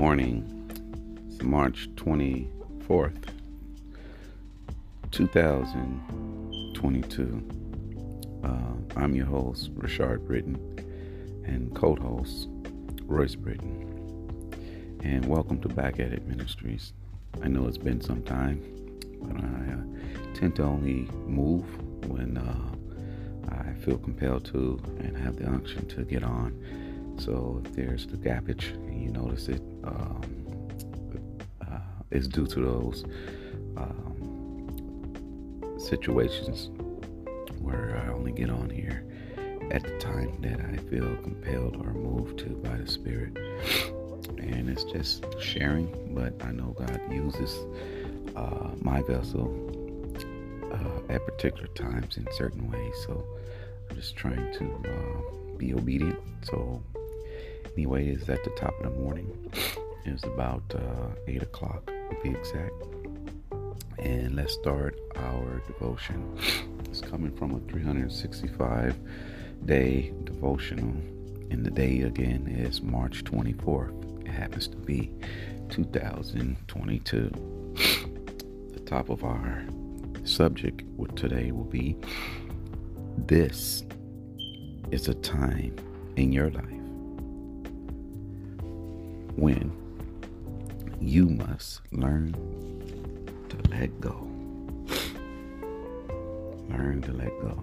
morning. It's March 24th, 2022. Uh, I'm your host, Rashard Britton, and co host, Royce Britton. And welcome to Back at It Ministries. I know it's been some time, but I uh, tend to only move when uh, I feel compelled to and have the unction to get on. So if there's the gappage you notice it, um, uh, it's due to those um, situations where I only get on here at the time that I feel compelled or moved to by the Spirit. And it's just sharing, but I know God uses uh, my vessel uh, at particular times in certain ways. So I'm just trying to uh, be obedient. So Anyway, it's at the top of the morning. It's about uh, 8 o'clock to be exact. And let's start our devotion. It's coming from a 365 day devotional. And the day again is March 24th. It happens to be 2022. The top of our subject today will be This is a time in your life when you must learn to let go. Learn to let go.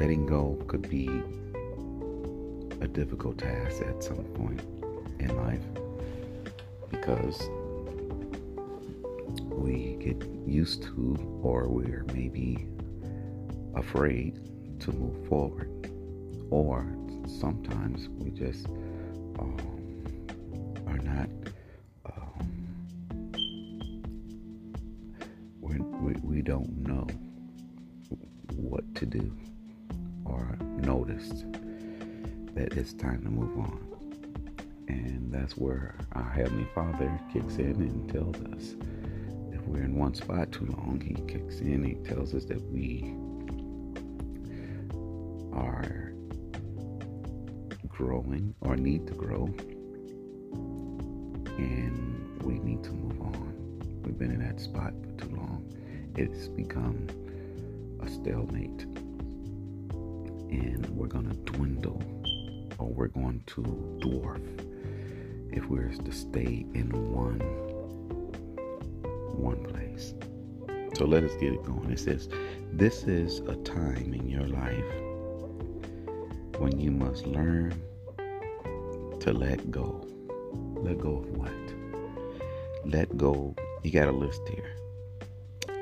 Letting go could be a difficult task at some point in life because we get used to or we're maybe afraid to move forward or sometimes we just um, are not um, we, we don't know what to do or noticed that it's time to move on. And that's where our Heavenly Father kicks in and tells us if we're in one spot too long, He kicks in, He tells us that we are growing or need to grow, and we need to move on. We've been in that spot for too long. It's become a stalemate, and we're going to dwindle or we're going to dwarf if we're to stay in one one place. So let us get it going. It says, This is a time in your life when you must learn to let go. Let go of what? Let go. You got a list here.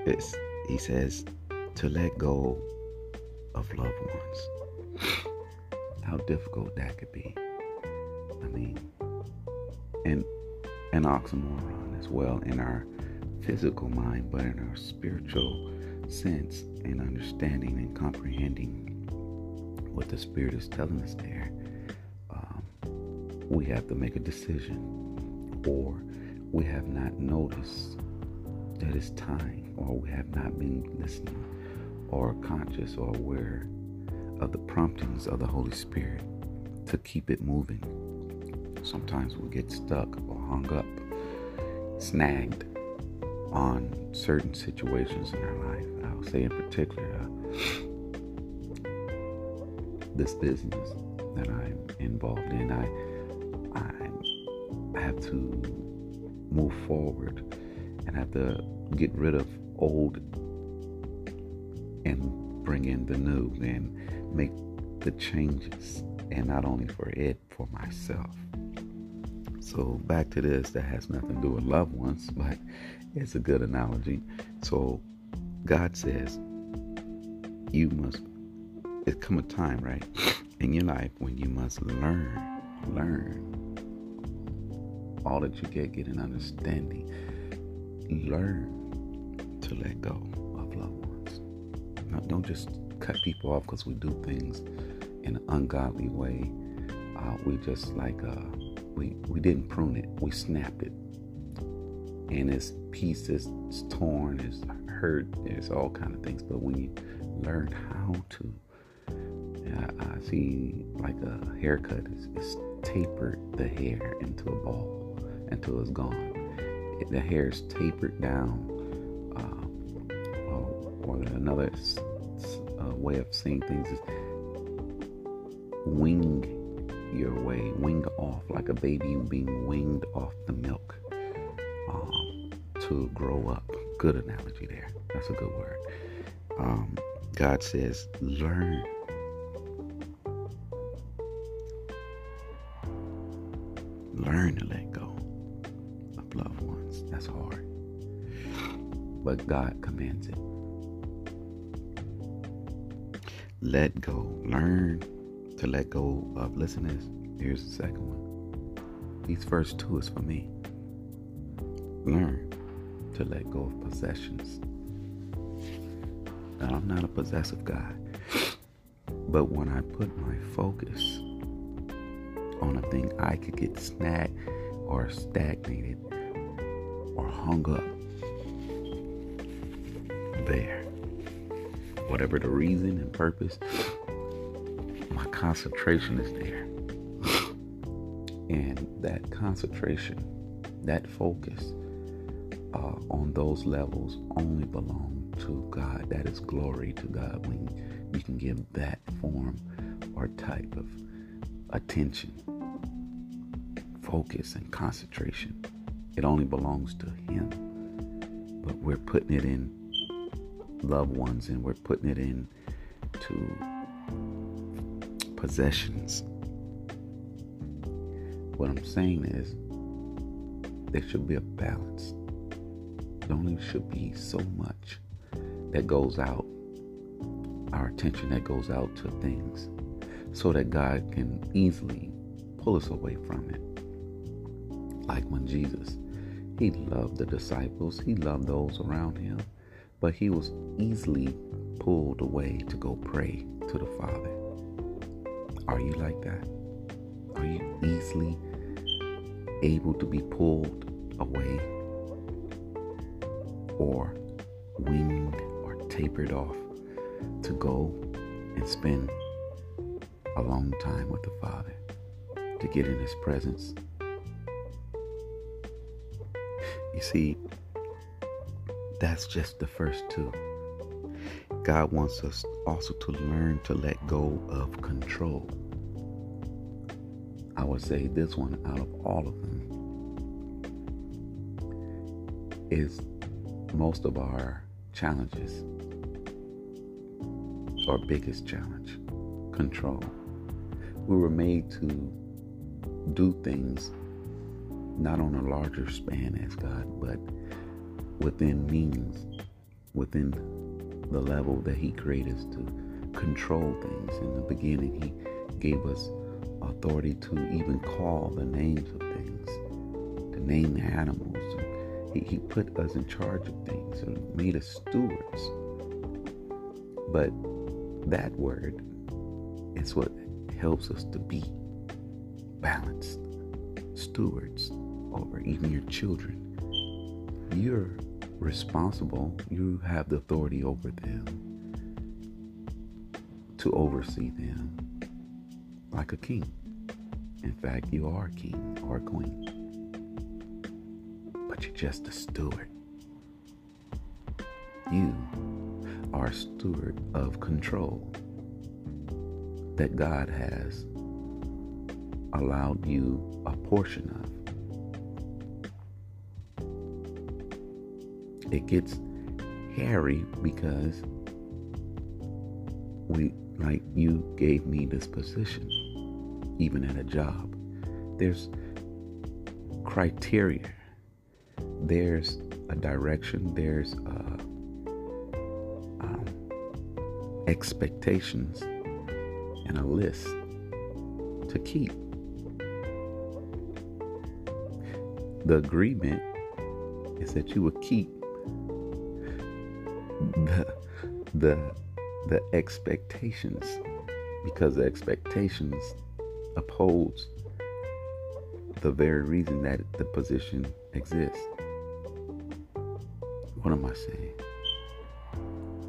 It's, he says to let go of loved ones. How difficult that could be. I mean, and an oxymoron as well in our physical mind, but in our spiritual sense and understanding and comprehending what the Spirit is telling us there, um, we have to make a decision, or we have not noticed that it's time, or we have not been listening, or conscious, or aware of the promptings of the Holy Spirit to keep it moving. Sometimes we get stuck or hung up, snagged on certain situations in our life. I'll say in particular, uh, this business that I'm involved in. I I have to move forward and have to get rid of old and bring in the new and make the changes and not only for it for myself so back to this that has nothing to do with loved ones but it's a good analogy so god says you must it come a time, right, in your life when you must learn, learn all that you get, get an understanding. Learn to let go of loved ones. Now, don't just cut people off because we do things in an ungodly way. Uh, we just like uh, we we didn't prune it, we snapped it, and it's pieces, it's torn, it's hurt, it's all kind of things. But when you learn how to I see like a haircut is, tapered the hair into a ball until it's gone. It, the hair is tapered down. Uh, or another uh, way of seeing things is wing your way, wing off like a baby being winged off the milk um, to grow up. Good analogy there. That's a good word. Um, God says, learn. Learn to let go of loved ones. That's hard. But God commands it. Let go. Learn to let go of. Listen this. Here's the second one. These first two is for me. Learn to let go of possessions. Now, I'm not a possessive guy, but when I put my focus on a thing, I could get snagged or stagnated or hung up there. Whatever the reason and purpose, my concentration is there. And that concentration, that focus uh, on those levels only belong to God. That is glory to God when you can give that form or type of attention, focus, and concentration. It only belongs to Him. But we're putting it in loved ones and we're putting it in to possessions. What I'm saying is there should be a balance. There only should be so much that goes out, our attention that goes out to things, so that God can easily pull us away from it. Like when Jesus, he loved the disciples, he loved those around him, but he was easily pulled away to go pray to the Father. Are you like that? Are you easily able to be pulled away or winged or tapered off to go and spend a long time with the Father, to get in His presence? See, that's just the first two. God wants us also to learn to let go of control. I would say this one out of all of them is most of our challenges, our biggest challenge control. We were made to do things not on a larger span as God, but within means, within the level that He created us to control things. In the beginning, He gave us authority to even call the names of things, to name the animals. He, he put us in charge of things and made us stewards. But that word is what helps us to be balanced stewards over even your children. You're responsible, you have the authority over them to oversee them like a king. In fact, you are a king or a queen, but you're just a steward. You are a steward of control that God has allowed you a portion of. It gets hairy because we like you gave me this position even at a job. There's criteria. There's a direction. There's uh, um, expectations and a list to keep. The agreement is that you will keep the the the expectations because the expectations upholds the very reason that the position exists. What am I saying?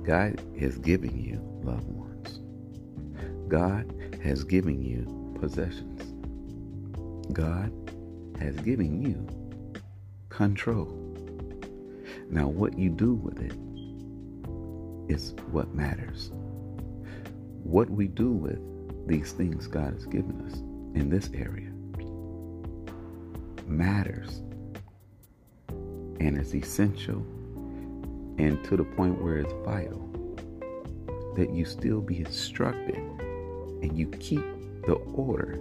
God is giving you loved ones. God has given you possessions. God has given you control. Now, what you do with it is what matters. What we do with these things God has given us in this area matters and is essential and to the point where it's vital that you still be instructed and you keep the order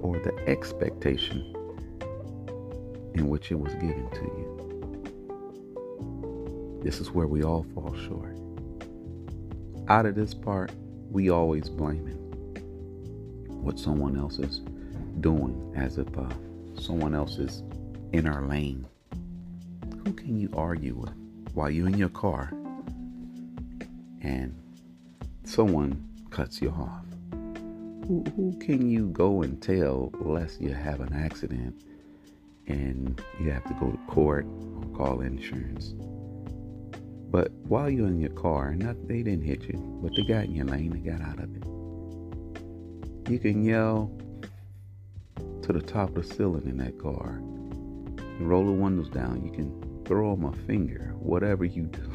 or the expectation in which it was given to you. This is where we all fall short. Out of this part, we always blaming what someone else is doing as if uh, someone else is in our lane. Who can you argue with while you're in your car and someone cuts you off? Who, who can you go and tell lest you have an accident and you have to go to court or call insurance? But while you're in your car, not, they didn't hit you, but they got in your lane, they got out of it. You can yell to the top of the ceiling in that car. You roll the windows down. You can throw them a finger. Whatever you do,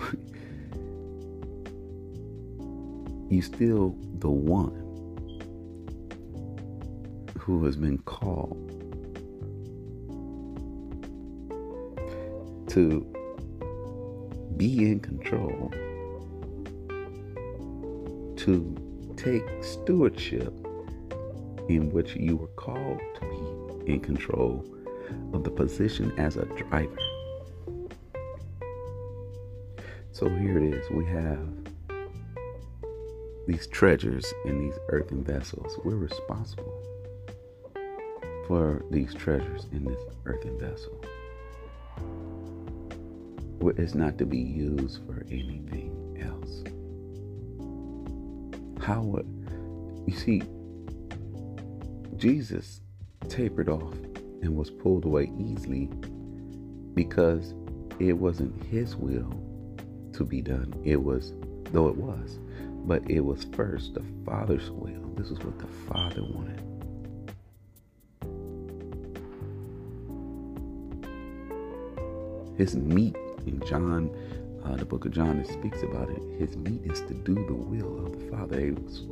you still the one who has been called to be in control, to take stewardship in which you were called to be in control of the position as a driver. So here it is. We have these treasures in these earthen vessels. We're responsible for these treasures in this earthen vessel. It's not to be used for anything else. How would you see? Jesus tapered off and was pulled away easily because it wasn't his will to be done. It was, though it was, but it was first the Father's will. This is what the Father wanted. His meat in John, uh, the book of John, it speaks about it. His meat is to do the will of the Father. They was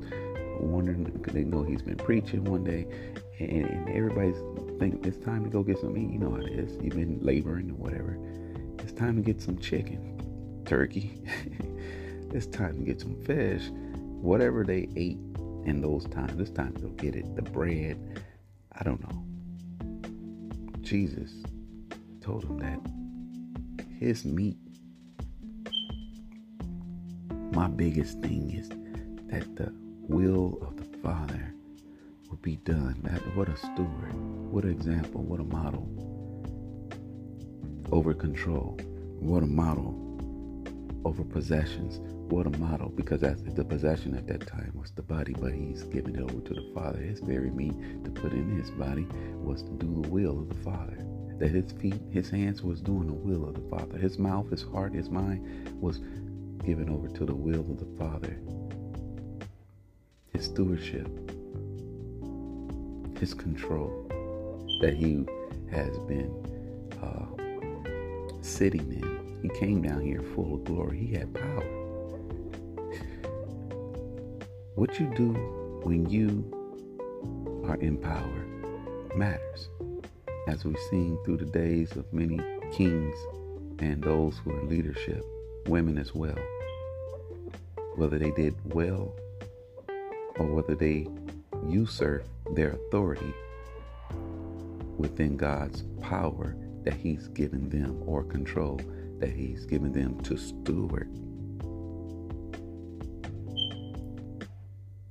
wondering because they know he's been preaching one day, and, and everybody's think it's time to go get some meat. You know how it is. You've been laboring or whatever. It's time to get some chicken, turkey. it's time to get some fish. Whatever they ate in those times, it's time to go get it. The bread. I don't know. Jesus told him that his meat. My biggest thing is that the will of the Father will be done. What a steward, what an example, what a model over control, what a model over possessions, what a model because that's the possession at that time was the body, but he's giving it over to the Father. His very meat to put in his body was to do the will of the Father that his feet, his hands was doing the will of the Father. His mouth, his heart, his mind was given over to the will of the Father. His stewardship, his control that he has been uh, sitting in. He came down here full of glory. He had power. What you do when you are in power matters as we've seen through the days of many kings and those who are in leadership, women as well. Whether they did well or whether they usurp their authority within God's power that He's given them or control that He's given them to steward.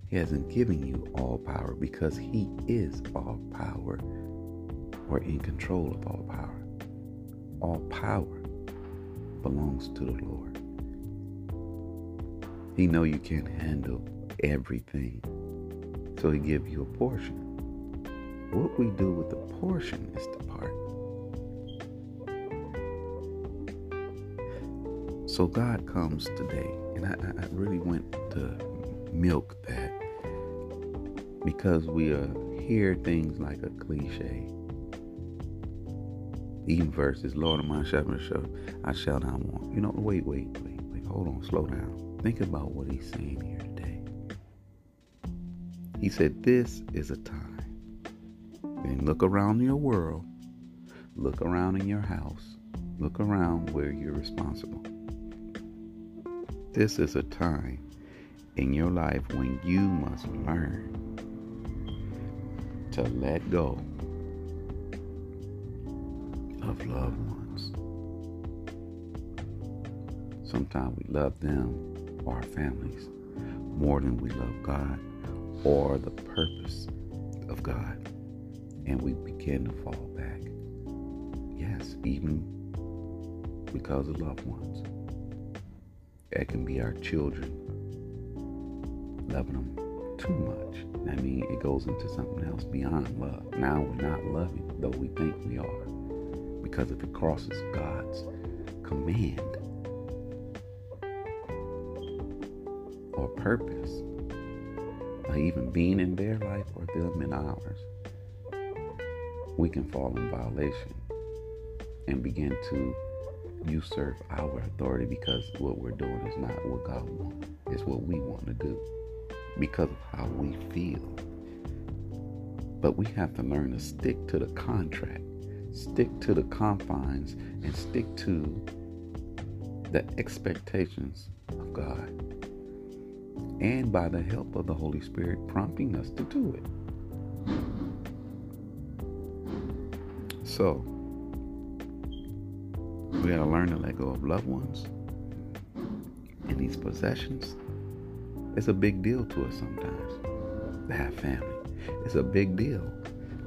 He hasn't given you all power because He is all power or in control of all power. All power belongs to the Lord. He know you can't handle everything. So he give you a portion. What we do with the portion is the part. So God comes today, and I, I really went to milk that because we hear things like a cliche. Even verses, Lord of my shepherd, show, I shall not want. You know, wait, wait, wait, wait, hold on, slow down. Think about what he's saying here today. He said, This is a time. And look around your world, look around in your house, look around where you're responsible. This is a time in your life when you must learn to let go loved ones. Sometimes we love them or our families more than we love God or the purpose of God. And we begin to fall back. Yes, even because of loved ones. That can be our children loving them too much. I mean, it goes into something else beyond love. Now we're not loving, though we think we are, because if it crosses God's command or purpose, or even being in their life or them in ours, we can fall in violation and begin to usurp our authority because what we're doing is not what God wants. It's what we want to do because of how we feel. But we have to learn to stick to the contract, stick to the confines, and stick to the expectations of God. And by the help of the Holy Spirit prompting us to do it. So, we gotta learn to let go of loved ones and these possessions it's a big deal to us sometimes to have family. It's a big deal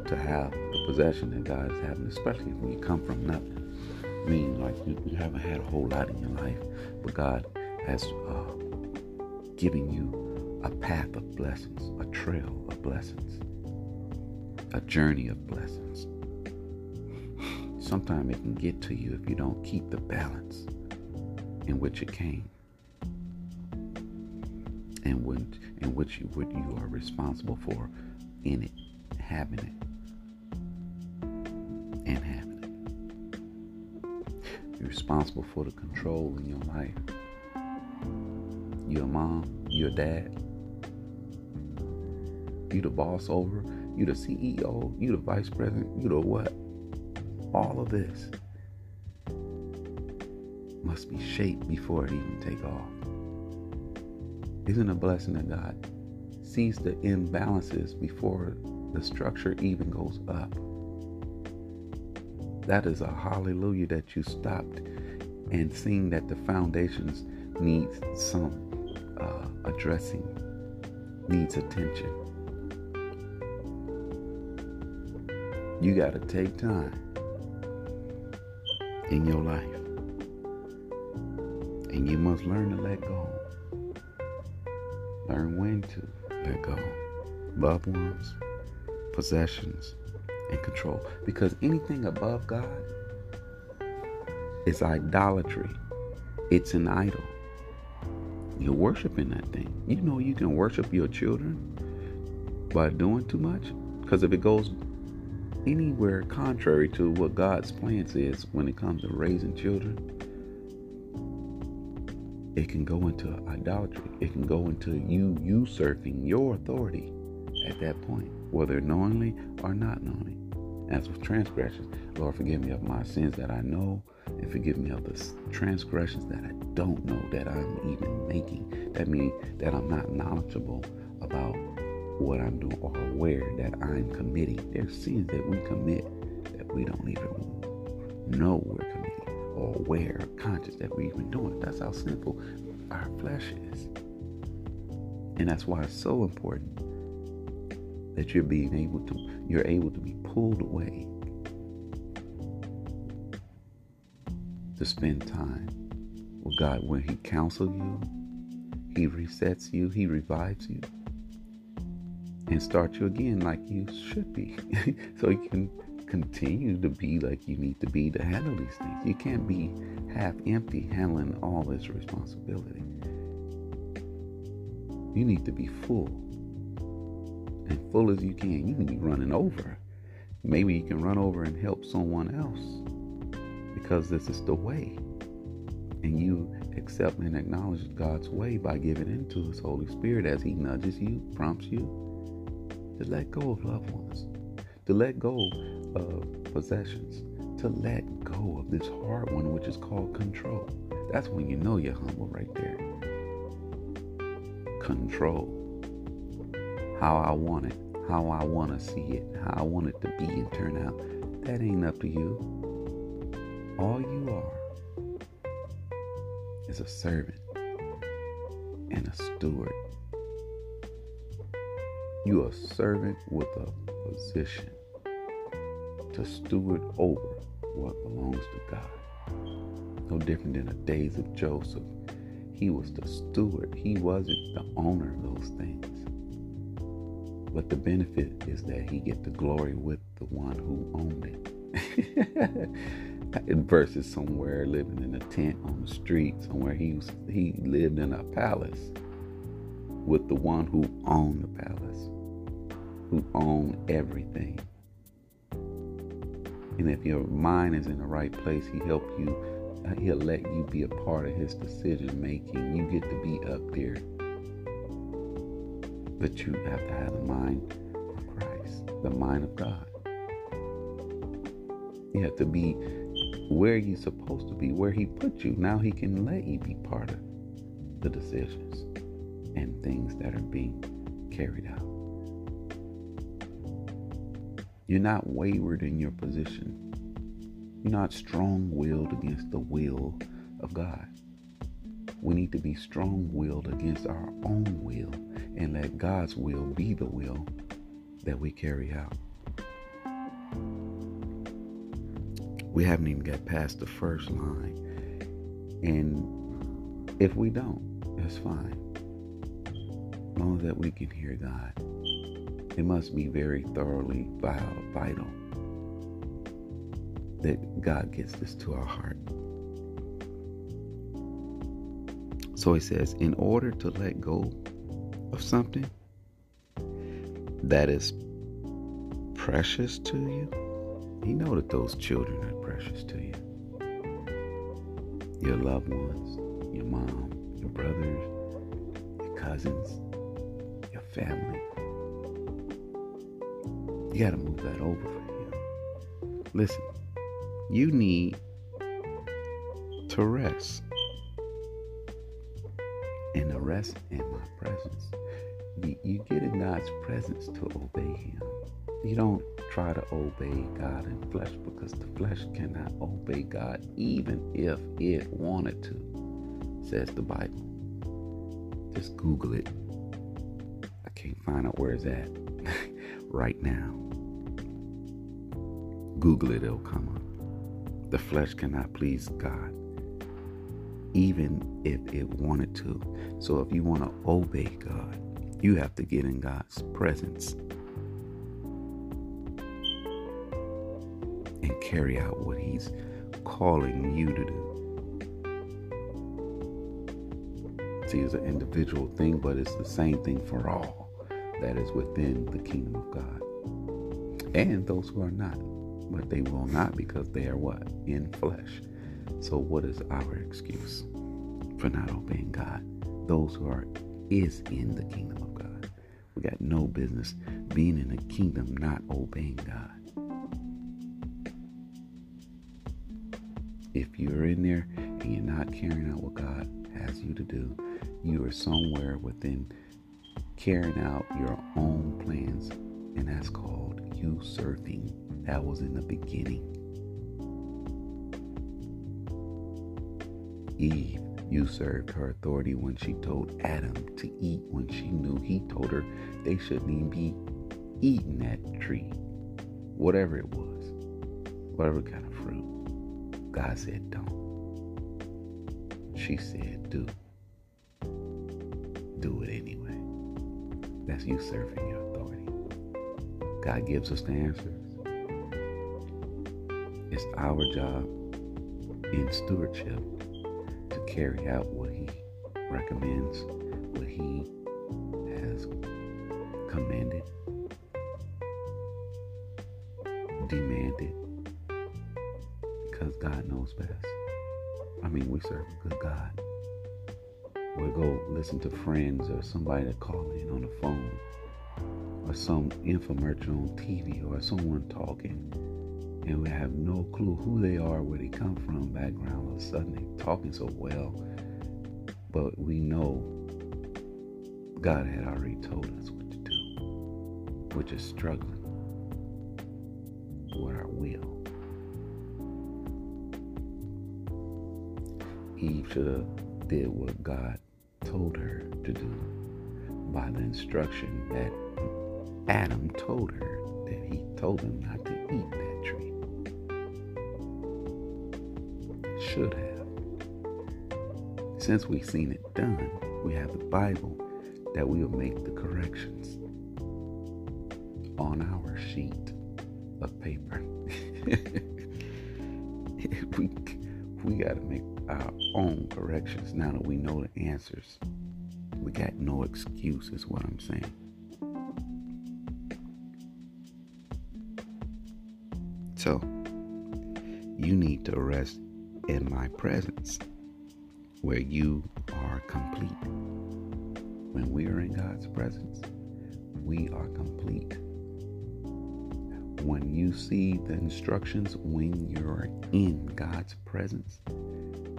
to have the possession that God is having, especially when you come from nothing. I mean, like you, you haven't had a whole lot in your life, but God has uh, given you a path of blessings, a trail of blessings, a journey of blessings. Sometimes it can get to you if you don't keep the balance in which it came and when in which you, what you are responsible for in it, having it, You're responsible for the control in your life. Your mom, your dad, you the boss over, you the CEO, you the vice president, you the what? All of this must be shaped before it even take off. Isn't a blessing that God sees the imbalances before the structure even goes up? That is a hallelujah that you stopped and seeing that the foundations needs some uh, addressing, needs attention. You got to take time in your life. And you must learn to let go. Learn when to let go. Loved ones, possessions, and control. Because anything above God is idolatry. It's an idol. You're worshiping that thing. You know you can worship your children by doing too much. Because if it goes anywhere contrary to what God's plans is when it comes to raising children, it can go into idolatry. It can go into you usurping your authority at that point, whether knowingly or not knowingly. As with transgressions, Lord, forgive me of my sins that I know, and forgive me of the transgressions that I don't know that I'm even making. That means that I'm not knowledgeable about what I'm doing or aware that I'm committing. There's sins that we commit that we don't even know we're committing or aware or conscious that we're even doing. That's how simple our flesh is. And that's why it's so important that you're being able to you're able to be pulled away to spend time with God when He counsels you, He resets you, He revives you, and starts you again like you should be. so you can continue to be like you need to be to handle these things. You can't be half empty handling all this responsibility. You need to be full and full as you can. You can be running over. Maybe you can run over and help someone else because this is the way. And you accept and acknowledge God's way by giving into His Holy Spirit as He nudges you, prompts you to let go of loved ones, to let go of possessions, to let go of this hard one, which is called control. That's when you know you're humble right there. Control. How I want it, how I want to see it, how I want it to be and turn out. That ain't up to you. All you are is a servant and a steward. You are a servant with a position to steward over what belongs to God. No different than the days of Joseph. He was the steward, he wasn't the owner of those things. But the benefit is that he get the glory with the one who owned it. Versus somewhere living in a tent on the street, somewhere he was, he lived in a palace with the one who owned the palace, who owned everything. And if your mind is in the right place, he help you. Uh, he'll let you be a part of his decision making. You get to be up there. But you have to have the mind of Christ, the mind of God. You have to be where you're supposed to be, where he put you. Now he can let you be part of the decisions and things that are being carried out. You're not wayward in your position. You're not strong willed against the will of God. We need to be strong willed against our own will and let God's will be the will that we carry out. We haven't even got past the first line. And if we don't, that's fine. As long as that we can hear God. It must be very thoroughly vital that God gets this to our heart. So he says, in order to let go of something that is precious to you, you know that those children are precious to you. Your loved ones, your mom, your brothers, your cousins, your family. You got to move that over for him. Listen, you need to rest. Rest in my presence. You, you get in God's presence to obey Him. You don't try to obey God in flesh because the flesh cannot obey God even if it wanted to, says the Bible. Just Google it. I can't find out where it's at right now. Google it, it'll come up. The flesh cannot please God, even if it wanted to. So if you want to obey God, you have to get in God's presence and carry out what He's calling you to do. See, it's an individual thing, but it's the same thing for all that is within the kingdom of God and those who are not but they will not because they are what? In flesh. So what is our excuse for not obeying God? Those who are is in the kingdom of God. We got no business being in the kingdom not obeying God. If you're in there and you're not carrying out what God has you to do, you are somewhere within carrying out your own plans, and that's called usurping that was in the beginning. Eve usurped her authority when she told Adam to eat when she knew he told her they shouldn't even be eating that tree. Whatever it was, whatever kind of fruit. God said don't. She said do. Do it anyway. That's usurping your authority. God gives us the answers. It's our job in stewardship carry out what he recommends, what he has commanded, demanded, because God knows best. I mean, we serve a good God. We'll go listen to friends or somebody to call in on the phone or some infomercial on TV or someone talking and we have no clue who they are, where they come from, background. All of a sudden, they're talking so well, but we know God had already told us what to do. We're just struggling with our will. Eve should have did what God told her to do by the instruction that Adam told her that he told him not to eat that tree. Should have. Since we've seen it done, we have the Bible that we will make the corrections on our sheet of paper. we we got to make our own corrections now that we know the answers. We got no excuse, is what I'm saying. So, you need to rest in my presence where you are complete. When we are in God's presence, we are complete. When you see the instructions when you're in God's presence,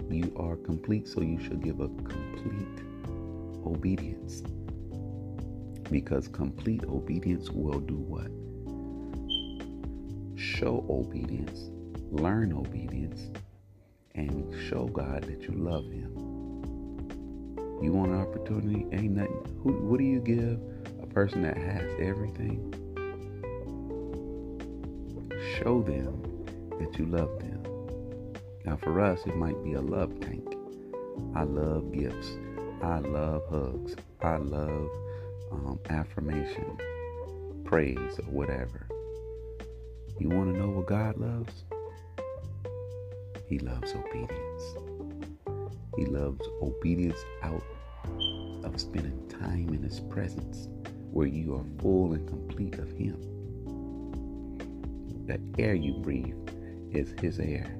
you are complete, so you should give a complete obedience. Because complete obedience will do what? Show obedience, learn obedience, and show God that you love Him. You want an opportunity? Ain't nothing. Who, what do you give a person that has everything? Show them that you love them. Now, for us, it might be a love tank. I love gifts. I love hugs. I love um, affirmation, praise, or whatever. You want to know what God loves? He loves obedience. He loves obedience out of spending time in His presence where you are full and complete of Him. The air you breathe is His air.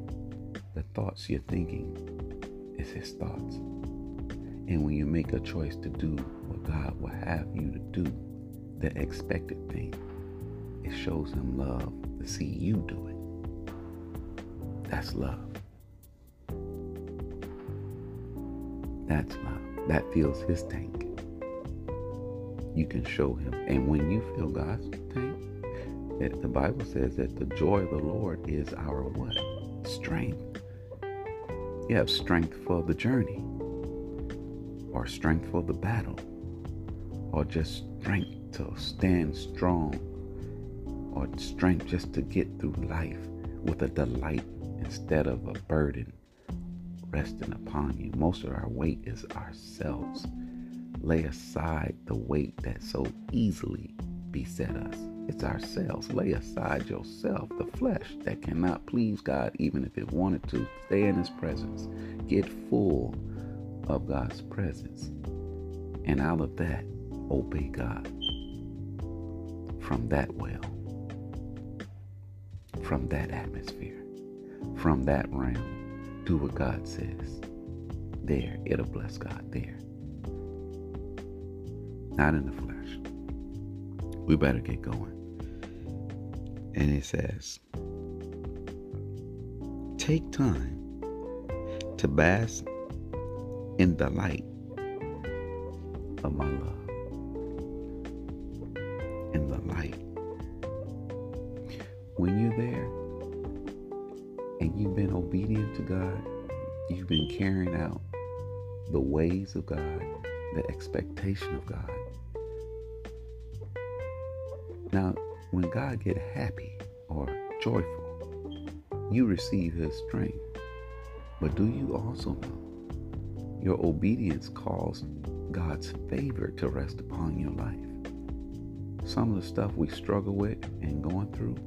The thoughts you're thinking is His thoughts. And when you make a choice to do what God will have you to do, the expected thing, it shows Him love see you do it. That's love. That's love. That fills His tank. You can show Him. And when you fill God's tank, it, the Bible says that the joy of the Lord is our what? Strength. You have strength for the journey, or strength for the battle, or just strength to stand strong, strength just to get through life with a delight instead of a burden resting upon you. Most of our weight is ourselves. Lay aside the weight that so easily beset us. It's ourselves. Lay aside yourself, the flesh that cannot please God, even if it wanted to. Stay in His presence. Get full of God's presence. And out of that, obey God. From that well, from that atmosphere, from that realm, do what God says. There, it'll bless God there. Not in the flesh. We better get going. And it says, Take time to bask in the light of my love. In the light. When you're there and you've been obedient to God, you've been carrying out the ways of God, the expectation of God. Now, when God get happy or joyful, you receive his strength. But do you also know your obedience caused God's favor to rest upon your life? Some of the stuff we struggle with and going through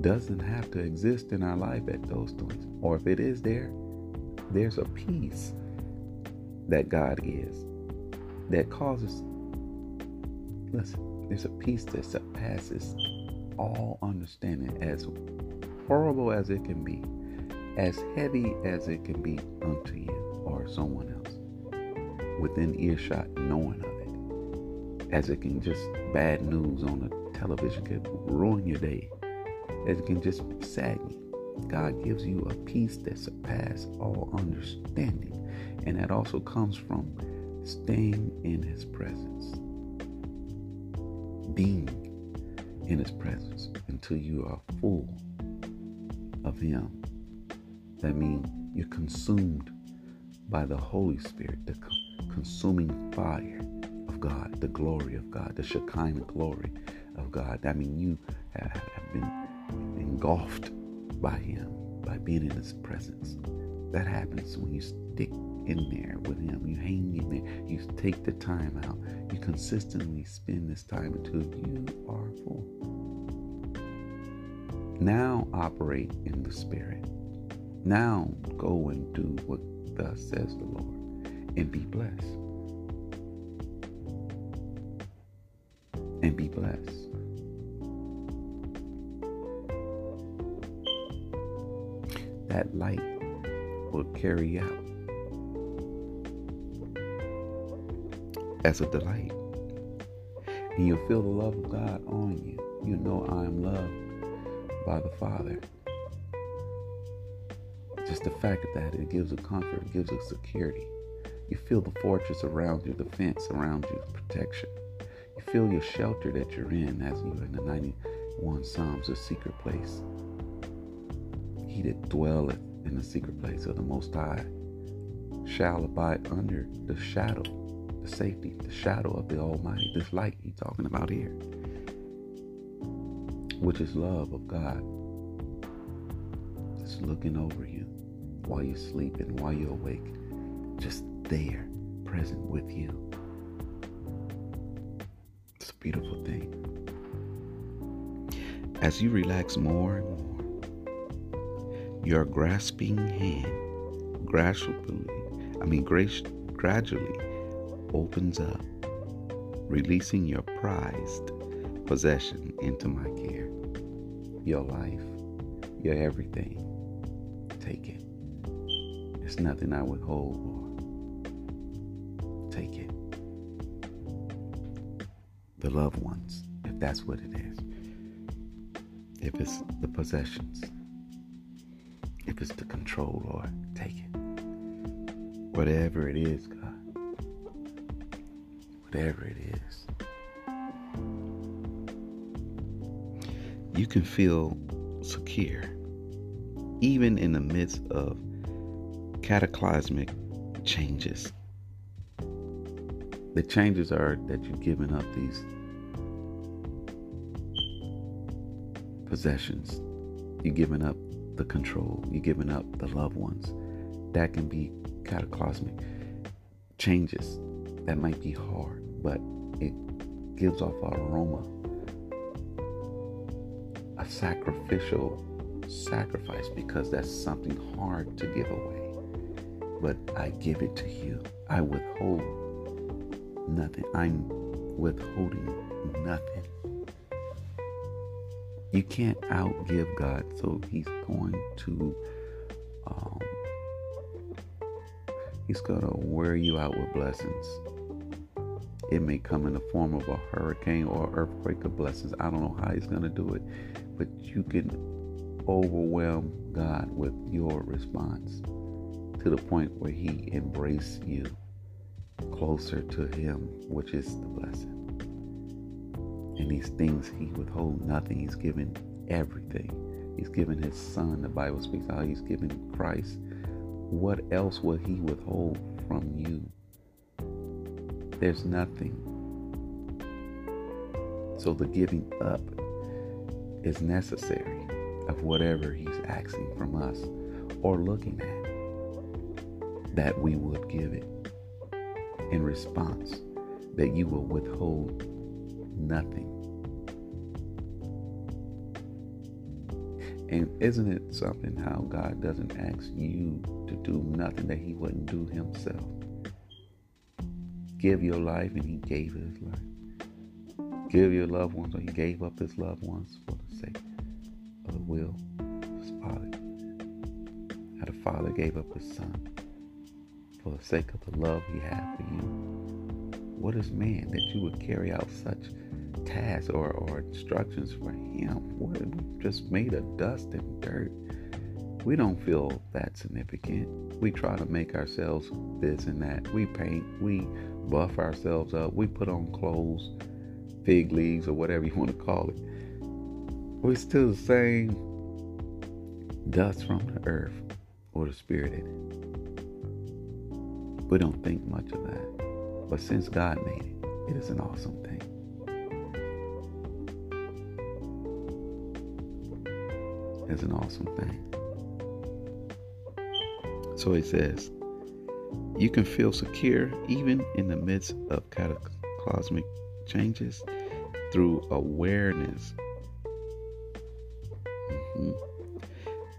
doesn't have to exist in our life at those times. Or if it is there, there's a peace that God is that causes, listen, there's a peace that surpasses all understanding, as horrible as it can be, as heavy as it can be unto you or someone else, within earshot, knowing of it, as it can just bad news on the television can ruin your day, it can just sadden. God gives you a peace that surpasses all understanding. And that also comes from staying in His presence, being in His presence until you are full of Him. That means you're consumed by the Holy Spirit, the consuming fire of God, the glory of God, the Shekinah glory of God. I mean, you have been engulfed by Him, by being in His presence. That happens when you stick in there with Him. You hang in there. You take the time out. You consistently spend this time until you are full. Now operate in the Spirit. Now go and do what thus says the Lord and be blessed. And be blessed. That light will carry out as a delight. And you'll feel the love of God on you. You know I am loved by the Father. Just the fact of that, it gives a comfort, it gives a security. You feel the fortress around you, the fence around you, the protection. You feel your shelter that you're in as you in the 91 Psalms, a secret place that dwelleth in the secret place of the Most High shall abide under the shadow, the safety, the shadow of the Almighty. This light he's talking about here, which is love of God. Just looking over you while you're sleeping, while you're awake, just there, present with you. It's a beautiful thing. As you relax more and more, your grasping hand gradually, I mean, grace, gradually opens up, releasing your prized possession into my care. Your life, your everything. Take it. There's nothing I withhold, Lord. Take it. The loved ones, if that's what it is. If it's the possessions it's the control, Lord, take it. Whatever it is, God. Whatever it is. You can feel secure, even in the midst of cataclysmic changes. The changes are that you've given up these possessions. You've given up the control. You're giving up the loved ones. That can be cataclysmic. Changes that might be hard, but it gives off an aroma, a sacrificial sacrifice because that's something hard to give away. But I give it to you. I withhold nothing. I'm withholding nothing. You can't outgive God, so He's going to um, He's gonna wear you out with blessings. It may come in the form of a hurricane or earthquake of blessings. I don't know how He's gonna do it, but you can overwhelm God with your response to the point where He embraces you closer to Him, which is the blessing. And these things he withhold nothing. He's given everything. He's given his son. The Bible speaks how he's given Christ. What else will he withhold from you? There's nothing. So the giving up is necessary of whatever he's asking from us or looking at, that we would give it in response, that you will withhold nothing. And isn't it something how God doesn't ask you to do nothing that He wouldn't do Himself? Give your life, and He gave His life. Give your loved ones, or He gave up His loved ones for the sake of the will of his Father. How the Father gave up his Son for the sake of the love he had for you. What is man that you would carry out such tasks or, or instructions for him? We're just made of dust and dirt. We don't feel that significant. We try to make ourselves this and that. We paint, we buff ourselves up, we put on clothes, fig leaves, or whatever you want to call it. We're still the same dust from the earth or the spirit in it. We don't think much of that. But since God made it, it is an awesome It's an awesome thing. So he says, you can feel secure even in the midst of cataclysmic changes through awareness mm-hmm,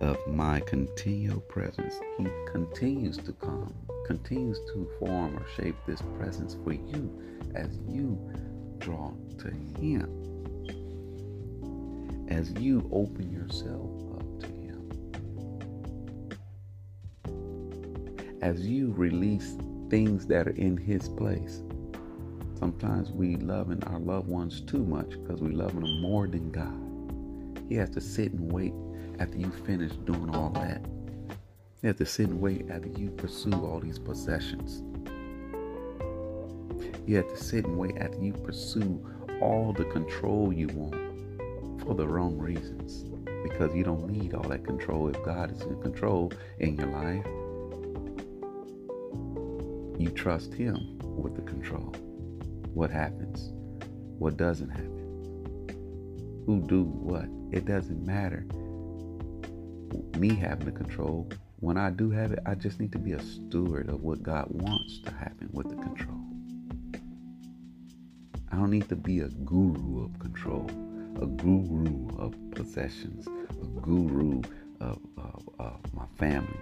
of my continual presence. He continues to come, continues to form or shape this presence for you as you draw to Him, as you open yourself up to Him, as you release things that are in His place. Sometimes we love our loved ones too much because we love them more than God. He has to sit and wait after you finish doing all that. He has to sit and wait after you pursue all these possessions. You have to sit and wait after you pursue all the control you want for the wrong reasons. Because you don't need all that control if God is in control in your life you trust Him with the control. What happens? What doesn't happen? Who do what? It doesn't matter. Me having the control. When I do have it, I just need to be a steward of what God wants to happen with the control. I don't need to be a guru of control, a guru of possessions, a guru of, of, of my family.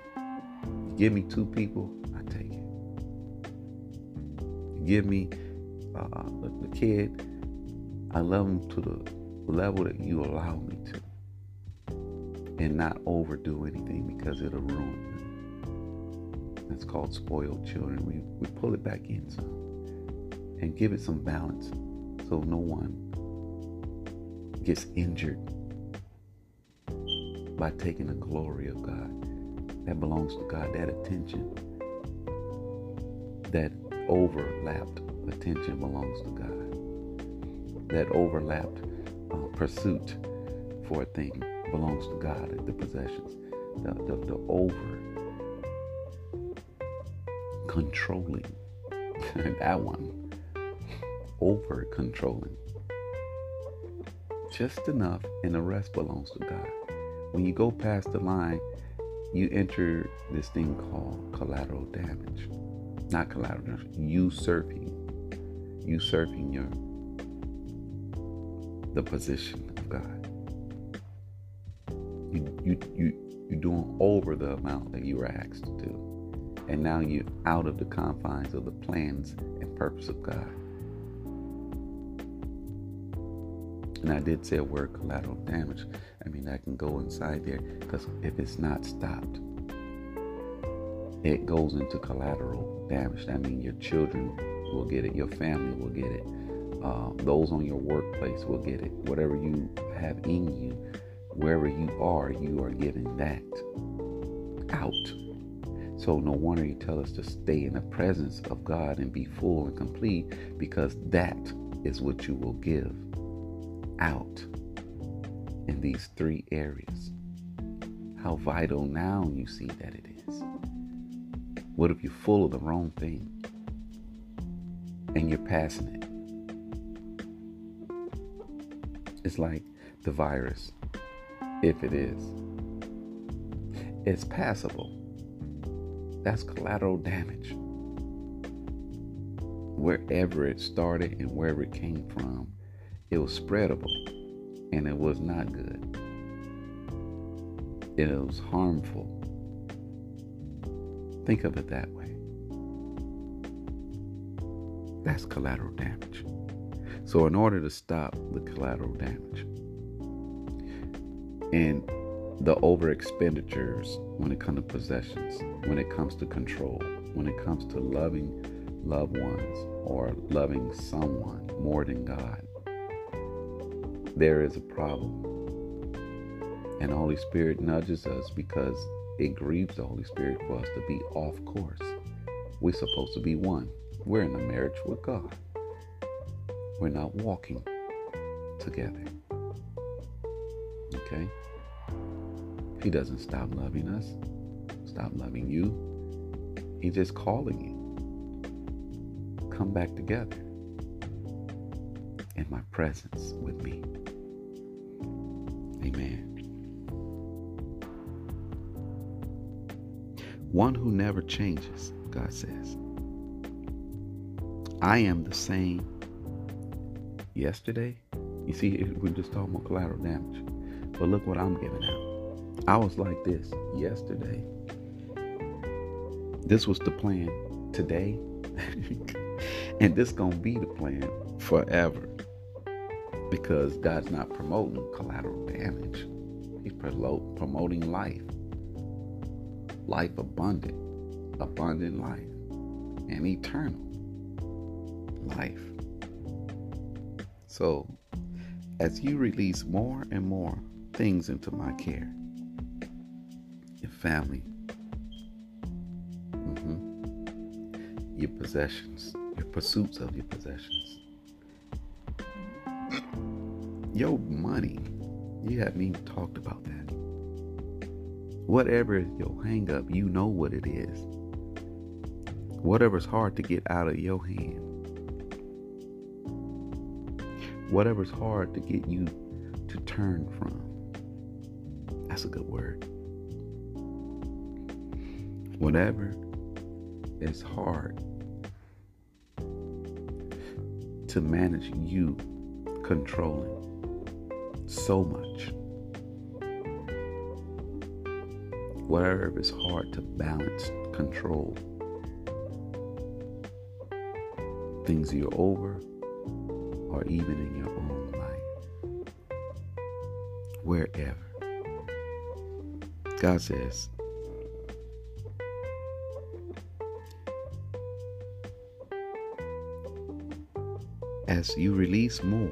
Give me two people, I take it. Give me uh, the, the kid, I love him to the level that you allow me to. And not overdo anything because it'll ruin them. That's called spoiled children. We, we pull it back in some and give it some balance so no one gets injured by taking the glory of God that belongs to God, that attention, that overlapped attention belongs to God. That overlapped uh, pursuit for a thing belongs to God, the possessions. The, the, the over controlling, that one, over controlling. Just enough, and the rest belongs to God. When you go past the line, you enter this thing called collateral damage not collateral, damage, usurping, usurping your the position of God. You you you you're doing over the amount that you were asked to do, and now you're out of the confines of the plans and purpose of God. And I did say a word collateral damage. I mean, I can go inside there because if it's not stopped, it goes into collateral damage. I mean, your children will get it, your family will get it, uh, those on your workplace will get it. Whatever you have in you, wherever you are, you are giving that out. So no wonder you tell us to stay in the presence of God and be full and complete because that is what you will give out in these three areas. How vital now you see that it is. What if you're full of the wrong thing and you're passing it? It's like the virus, if it is. It's passable. That's collateral damage. Wherever it started and wherever it came from, it was spreadable and it was not good. It was harmful Think of it that way. That's collateral damage. So, in order to stop the collateral damage, and the over expenditures when it comes to possessions, when it comes to control, when it comes to loving loved ones or loving someone more than God, there is a problem. And the Holy Spirit nudges us because it grieves the Holy Spirit for us to be off course. We're supposed to be one. We're in a marriage with God. We're not walking together. Okay? He doesn't stop loving us, stop loving you. He's just calling you. Come back together in my presence with me. One who never changes, God says. I am the same yesterday. You see, we're just talking about collateral damage. But look what I'm giving out. I was like this yesterday. This was the plan today. and this gonna be the plan forever. Because God's not promoting collateral damage. He's promoting life. Life abundant. Abundant life. And eternal life. So, as you release more and more things into my care, your family, mm-hmm, your possessions, your pursuits of your possessions, your money, you haven't even talked about that. Whatever is your hang up, you know what it is. Whatever's hard to get out of your hand, whatever's hard to get you to turn from. That's a good word. Whatever is hard to manage you controlling so much. Whatever is hard to balance, control. Things you're over or even in your own life. Wherever. God says, as you release more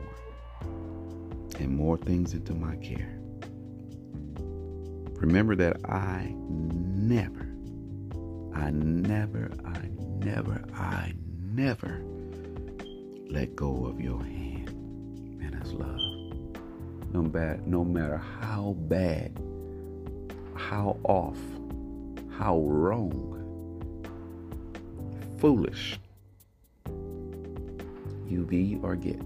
and more things into my care, remember that I never, I never, I never, I never let go of your hand. Man, that's love. No, bad, no matter how bad, how off, how wrong, foolish you be or get,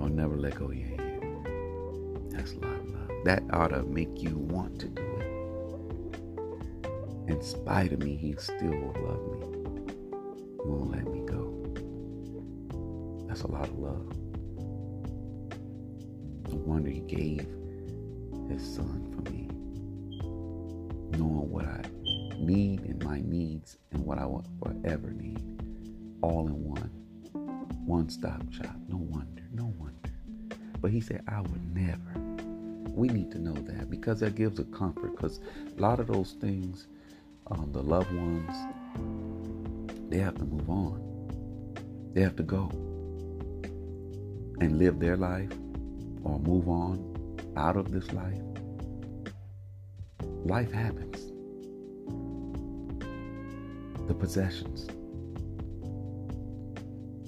I'll never let go of your hand. That ought to make you want to do it. In spite of me, he still will love me won't let me go. That's a lot of love. No wonder he gave his son for me. Knowing what I need and my needs and what I will forever need. All in one. One stop shop. No wonder. No wonder. But he said, I would never. We need to know that because that gives a comfort. Because a lot of those things, um, the loved ones, they have to move on. They have to go and live their life or move on out of this life. Life happens. The possessions.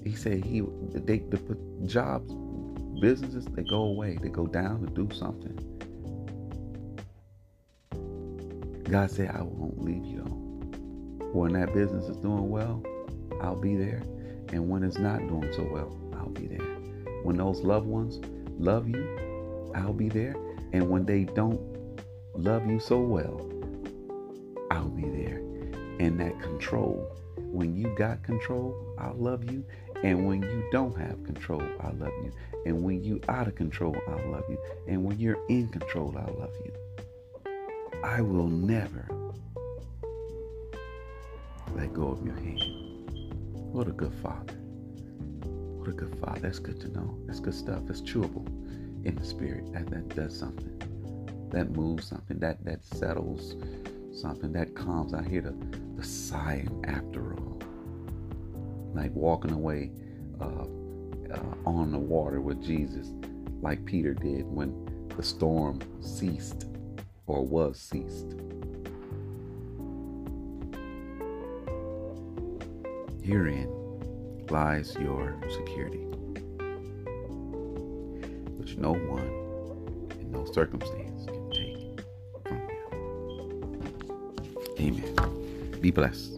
He said he they the jobs, businesses they go away, they go down to do something. God said, I won't leave you. When that business is doing well, I'll be there. And when it's not doing so well, I'll be there. When those loved ones love you, I'll be there. And when they don't love you so well, I'll be there. And that control, when you got control, I'll love you. And when you don't have control, I love you. And when you out of control, I'll love you. And when you're in control, I'll love you. I will never let go of your hand. What a good father. What a good father. That's good to know. That's good stuff. That's chewable in the spirit. That that does something. That moves something. That that settles something. That calms. I hear the, the sighing after. Like walking away uh, uh, on the water with Jesus, like Peter did when the storm ceased or was ceased. Herein lies your security, which no one in no circumstance can take from you. Amen. Be blessed.